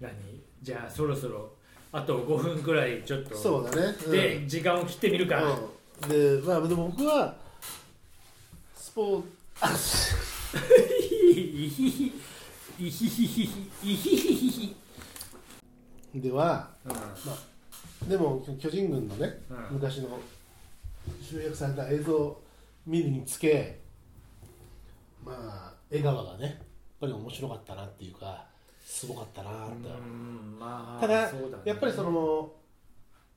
何？じゃあそろそろあと5分くらいちょっと。そうだね、うん。で時間を切ってみるか、うん。でまあでも僕はスポーツ ではうん。でも巨人軍のね、うん。昔の集約された映像を見るにつけまあ江川がねやっぱり面白かったなっていうかすごかったなって、うんまあただね。やっぱりその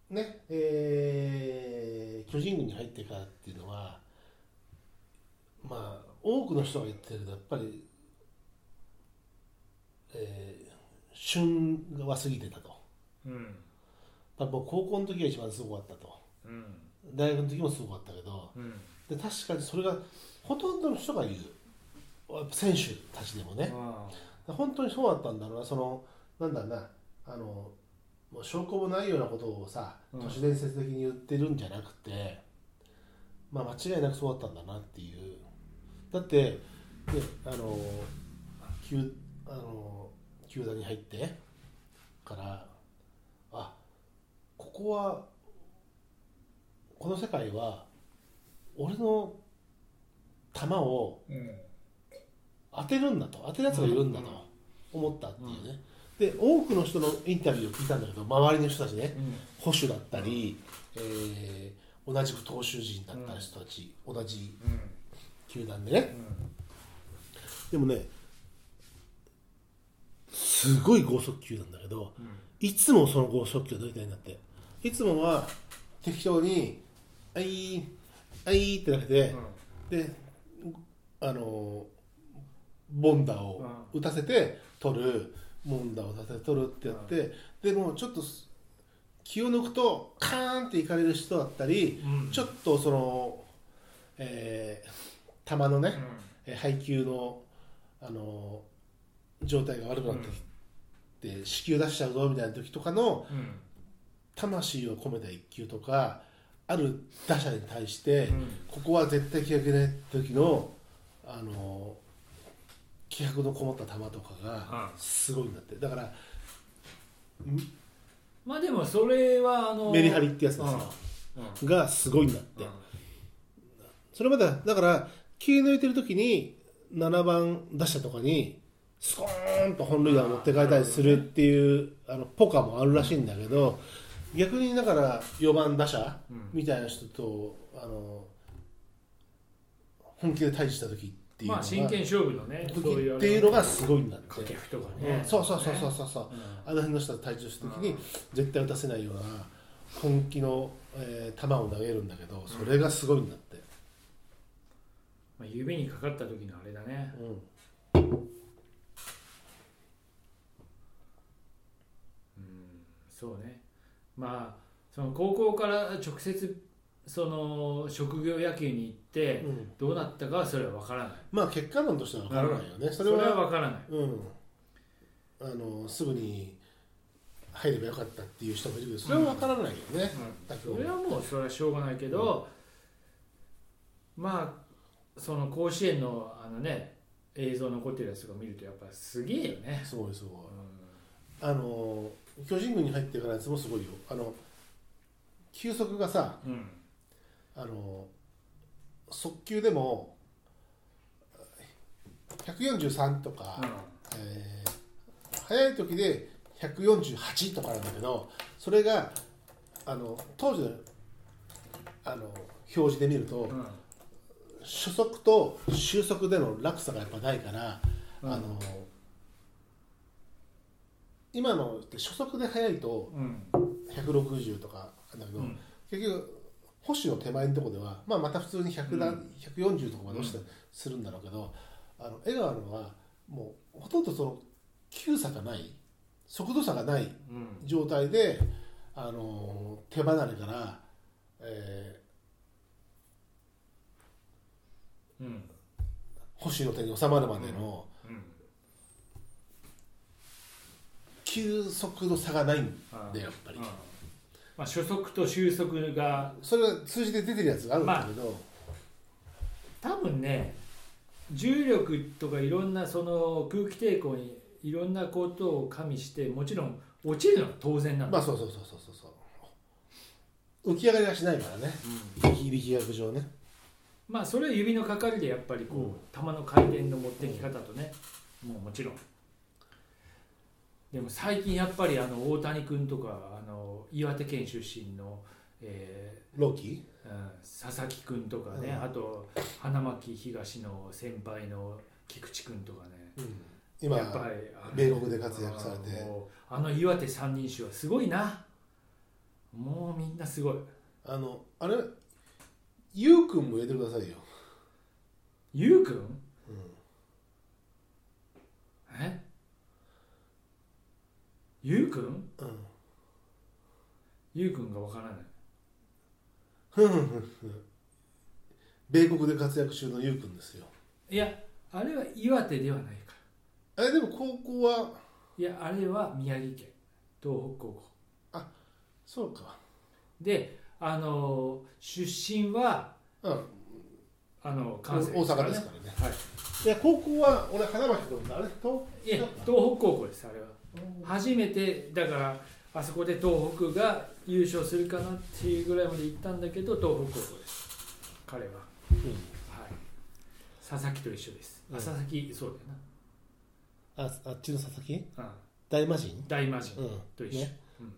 ねえー巨人軍に入ってからっていうのはまあ多くの人が言ってるけどやっぱり、えー旬は過ぎてたと。うん。やっぱもう高校の時が一番すごかったと。うん。大学の時もすごかったけどうんで確かにそれがほとんどの人が言う。選手たちでもね。あ本当にそうだったんだろうな。そのなんだろうな。あのもう証拠もないようなことをさうん。都市伝説的に言ってるんじゃなくて、まあ間違いなくそうだったんだなっていう。だって、ね、あの球あの球団に入ってからあここはこの世界は俺の球をうん当てるんだと当てるやつがいるんだと思ったっていうね、で多くの人のインタビューを聞いたんだけど周りの人たちねうん。保守だったり、えー同じく投手陣だった人たち、同じうん球団でね。でもねすごい剛速球なんだけどうん。いつもその剛速球が出たいになっていつもは適当に「あいあい」って投げて、であのボンダーを打たせて取るボンダーを打たせて取るってやって、でもちょっとす気を抜くとカーンっていかれる人だったり、うん。ちょっとその、えー、球のね、えー配球の、あの状態が悪くなってきて、四球出しちゃうぞみたいな時とかのうん。魂を込めた一球とかある打者に対して、うん。ここは絶対気が抜けない時のあの気迫のこもった球とかがうん。すごいんだって。だからまあでもそれはあのメリハリってやつですよ、うん。がすごいんだって、それまでだから気抜いてる時に7番打者とかにスコーンと本塁打を持って帰ったりするっていうあのポカもあるらしいんだけど逆にだから4番打者うん。みたいな人とあの本気で対峙した時っていうのが、まあ真剣勝負のねっていうのがすごいんだって。掛け布とかうね。んそうそうそうそうそうそう、うん。あの辺の人と対峙した時にうん絶対打たせないような本気の、えー球を投げるんだけどそれがすごいんだって、まあ指にかかった時のあれだね。うん。そうね。まあその高校から直接その職業野球に行ってうん。どうなったかはそれは分からない。まあ結果論としては分からないよね、そそれれはは分からない。うん、あのすぐに入ればよかったっていう人もいるけどそれは分からないよね、だけどそれはもうそれはしょうがないけど、まあその甲子園のあのね映像残ってるやつとか見るとやっぱすげえよね、すごいすごい。うん。あの巨人軍に入ってからのやつもすごいよ。あの球速がさうんあの速球でも143とか、えー速い時で148とかなんだけどそれがあの当時のあの表示で見ると、うん。うん初速と終速での落差がやっぱないから、うん。あの今のって初速で速いとうん。160とかなんだけど、うん。結局星の手前のところでは、まあ、また普通に100だ、うん。140とかまで落ちたりするんだろうけど、あの江川のはもうほとんどその急差がない速度差がないうん。状態で、あの手離れから、えーうん。星の手に収まるまでのうん。急速の差がないんあでやっぱり。うんまあ、初速と終速がそれが数字で出てるやつがあるんだけど、多分ね重力とかいろんなその空気抵抗にいろんなことを加味してもちろん落ちるのは当然なんだ、まあそうそうそうそうそうそう。浮き上がりはしないからね。うん力力学上ね。まあそれは指のかかりでやっぱりこう、うん。球の回転の持ってき方とね、もうもちろん。でも最近やっぱりあの大谷君とか岩手県出身の、えローキ？ーうん、佐々木君とかね、うん。あと花巻東の先輩の菊池君とかね。ー、今やっぱり米国で活躍されて。あの岩手三人衆はすごいな。もうみんなすごい。あのあれ？ゆうくんも入れてくださいよ、ゆうくんうん。え？ゆうくんうんゆうくんがわからない。ふんふんふんふん。米国で活躍中のゆうくんですよ。いやあれは岩手ではないかあれでも高校は？らいやあれは宮城県東北高校。そうか。であの出身はうん。あの大阪ですからね。はい。いや高校は俺花巻君だあれ東いや東北高校ですあれは。初めてだからあそこで東北が優勝するかなっていうぐらいまで行ったんだけど東北高校です。彼は。うん。はい。佐々木と一緒です、あうん。佐々木そうだよああっちの佐々木？な、うん、大魔神？大魔神うん。と一緒、ね。うん。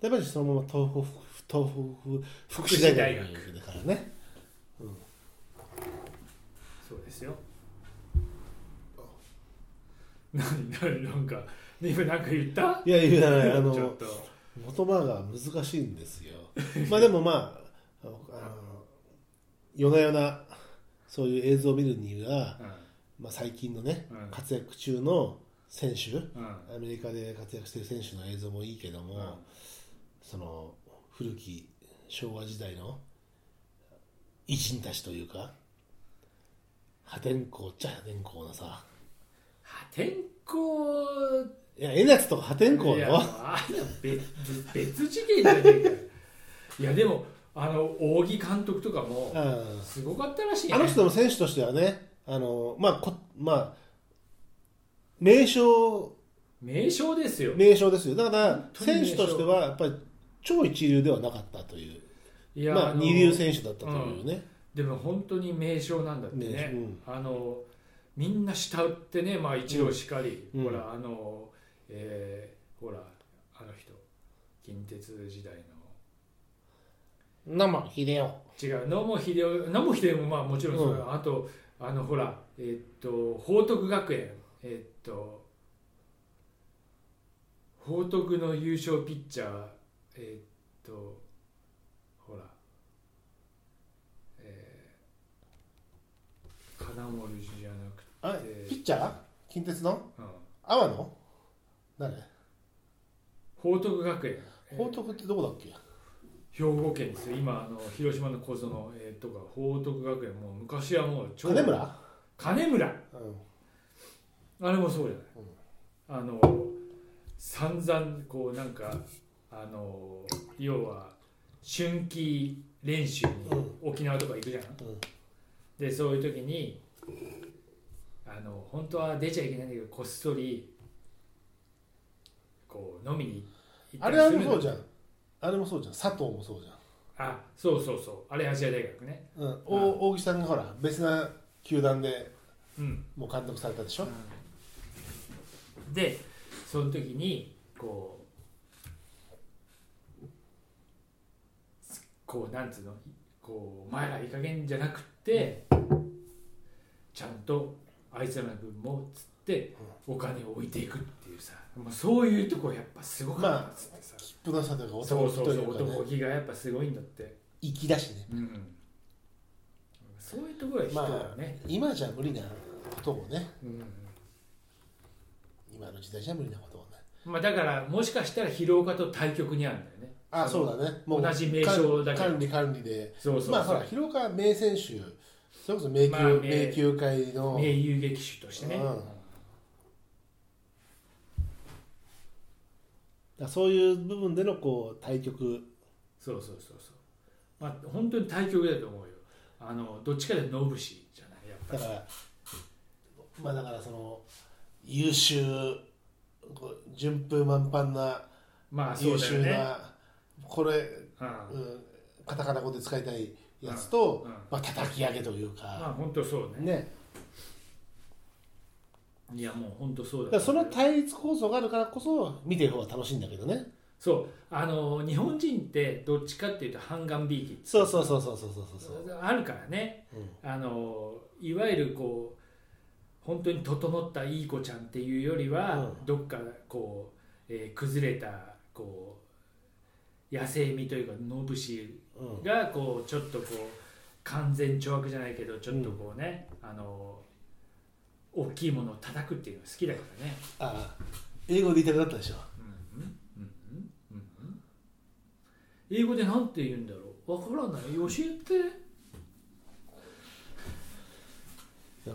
大魔神そのまま東北東北福祉大学。だからね。そうですよ。何何なんか今なんか言った？いやい。やあのちょっと。言葉が難しいんですよ。まあでもまああのあの夜な夜なそういう映像を見るには、まあ、最近のねうん。活躍中の選手うん。うんアメリカで活躍している選手の映像もいいけども、うん。その古き昭和時代の偉人たちというか破天荒っちゃ破天荒なさ。破天荒いや江夏とか破天荒いやよあれは別別次元じゃねえかよ。いやでもあの扇監督とかもうん。すごかったらしいね。あの人の選手としてはねあのまあこまあ名将。名将ですよ。名将ですよ。だから本当に名将。選手としてはやっぱり超一流ではなかったという。いや、まあ二流選手だったというね、でも本当に名将なんだって名ね将。うんあのみんな慕ってねまあ一郎しかり、うん。ほらあのえーほらあの人近鉄時代生秀夫。の違う野茂英雄野茂英雄もまあもちろんそうだ、うあとあのほらえーっと報徳学園えーっと報徳の優勝ピッチャーえーっとほらえー金森じゃなくて。あえーピッチャー？近鉄の？うん。阿波野？誰？報徳学園、えー。報徳ってどこだっけ？兵庫県ですよ。今あの広島の小園、えーとか報徳学園。もう昔はもう超。金村、金村。うん、あれもそうじゃない、あの散々こうなんかあの要は春季練習に沖縄とか行くじゃん、うん。でそういう時にあの本当は出ちゃいけないんだけどこっそりこう飲みに行ったあれあれもそうじゃん。あれもそうじゃん。佐藤もそうじあそうそうそう。あれ亜細亜大学ね。ゃん、うん、お大木さんがほら別な球団でうん。もう監督されたでしょ、でその時にこうこうなんつうの？こうお前らいい加減じゃなくってちゃんとあいつらの分もつってお金を置いていくっていうさ、まあ、そういうとこやっぱすごかったっつってさ、切符の差というかそう男そうそう男気がやっぱすごいんだって、粋だしね。うん、そういうところは人がね、今じゃ無理なこともね。うん今の時代じゃ無理なこともね。まあ、だからもしかしたら広岡と対局にあるんだよね。あそうだね。もう同じ名称だけ。ど管理管理で。そうそうそう、まあほら広岡名選手。それこそ迷宮、まあ名迷宮会の。名遊撃手としてね、うんだそういう部分でのこう対局。そうそうそうそう。まあ本当に対局だと思うよ。あのどっちかでノブシじゃない？やっぱり。だからまあだからその優秀こう順風満帆なまあそ優秀なこれ、うん。うん、カタカナ語で使いたいやつと、うん。うん。まあ叩き上げというまあか、本当そうね。ねいやもう本当そうだだからその対立構造があるからこそ見てる方が楽しいんだけどね。そう。あの日本人ってどっちかっていうと半眼びいきそうそうそうそうそうそうそうあるからね。うん。あのいわゆるこう本当に整ったいい子ちゃんっていうよりは、うん。どっかこう、えー崩れたこう野生味というか野節うん。がこうちょっとこう完全懲悪じゃないけどちょっとこうね、あの大きいものを叩くっていうのが好きだからね。ああ。英語で言いたくなったでしょ。うんうんうん英語でなんて言うんだろう。わからない。教えて。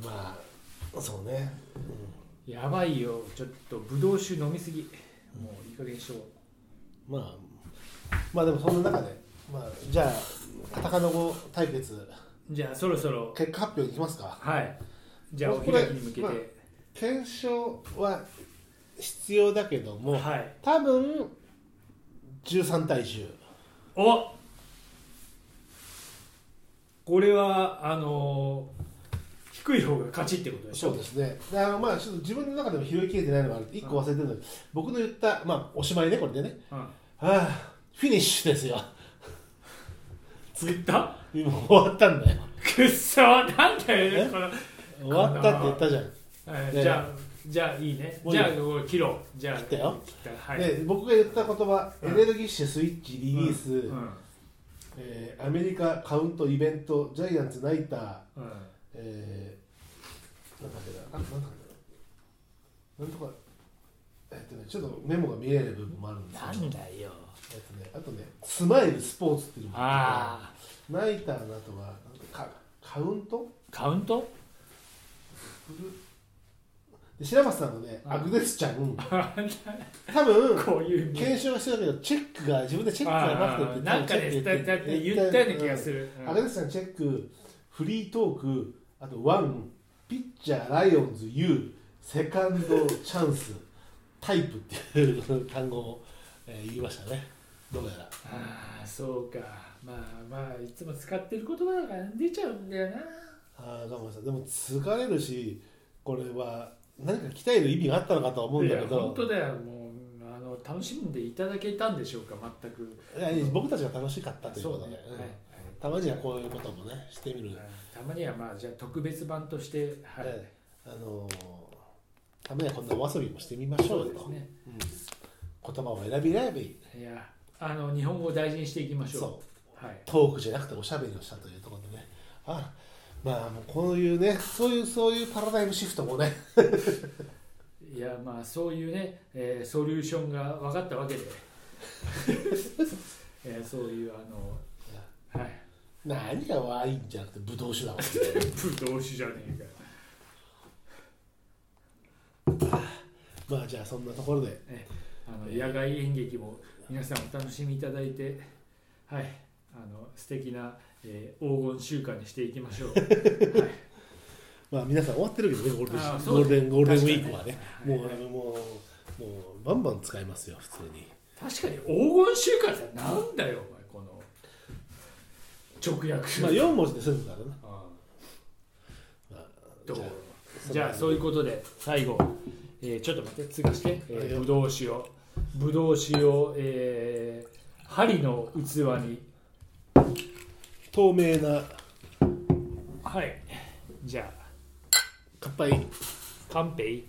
まあそうね、やばいよ。ちょっとブドウ酒飲みすぎ。もういい加減にしよう。うん、まあまあでもそんな中で、まあ、じゃあカタカナ語対決。じゃあそろそろ。結果発表いきますか。はいじゃあお開きに向けて、まあ検証は必要だけどもはい。多分13対10おこれはあのー低い方が勝ちってことでしょ？そうですね。であのまあちょっと自分の中でも拾いきれてないのがある。1個忘れてるので僕の言ったまあおしまいねこれでね。うん。ああフィニッシュですよ。ツイッタ今終わったんだよ。ーくっそなんだよこの終わったって言ったじゃん。ねえーじゃあじゃあいいね。じゃあこれ切ろう。じゃあ切ったよ。切った。はい。で僕が言った言葉、エネルギッシュスイッチリリース、うん。えーアメリカカウントイベントジャイアンツナイター、うん。えー、なんだっけな。あなんだっけな。なんとかえっとねちょっとメモが見える部分もあるんですけどなんだよ。えっとねあとねスマイルスポーツっていうのもああナイターの後はかカウント？カウント？で白松さんのねあアグネスちゃん。こ 多分ういう検証はしてたけどチェックが自分でチェックがなくてってなんかねって言ったような気がする、アグネスさんチェックフリートークあとワンピッチャーライオンズ U セカンドチャンス。タイプっていう単語を、えー言いましたね。どうやらああそうか。まあまあいつも使ってる言葉だから出ちゃうんだよなああ我慢したでも疲れるしこれは何か鍛える意味があったのかとは思うんだけいやど本当だよ。もうあの楽しんでいただけたんでしょうか全く。いや僕たちが楽しかったということで、うん。はい。たまにはこういうこともねしてみる、はいたまにはまあじゃあ特別版としてはい、ええ。あのーたまにはこんなお遊びもしてみましょそううとですね。うん、言葉を選び選び。いやあの日本語を大事にしていきましょう。そう。はい。トークじゃなくておしゃべりをしたというところでね。あまあもうこういうねそういうそういうパラダイムシフトもね。いやまあそういうね、えーソリューションが分かったわけで、えーそういうあのはい。何がワインじゃなくてブドウ酒だもんブドウ酒じゃねえか。よまあじゃあそんなところで。えあの野外演劇も皆さんお楽しみいただいてはい。あの素敵な、えー黄金週間にしていきましょう、はい、まあ皆さん終わってるけどねゴールデンゴールデンゴールデンウィークはね。確かにはい。もうもうもうバンバン使いますよ普通に。確かに黄金週間ってなんだよお前この直訳。まあ4文字で済むからな、あまあ、どう？じゃあそういうことで最後、えーちょっと待って通過して、ぶどう酒をぶどう酒を、えー針の器に透明な。はい。じゃあ。乾杯。乾杯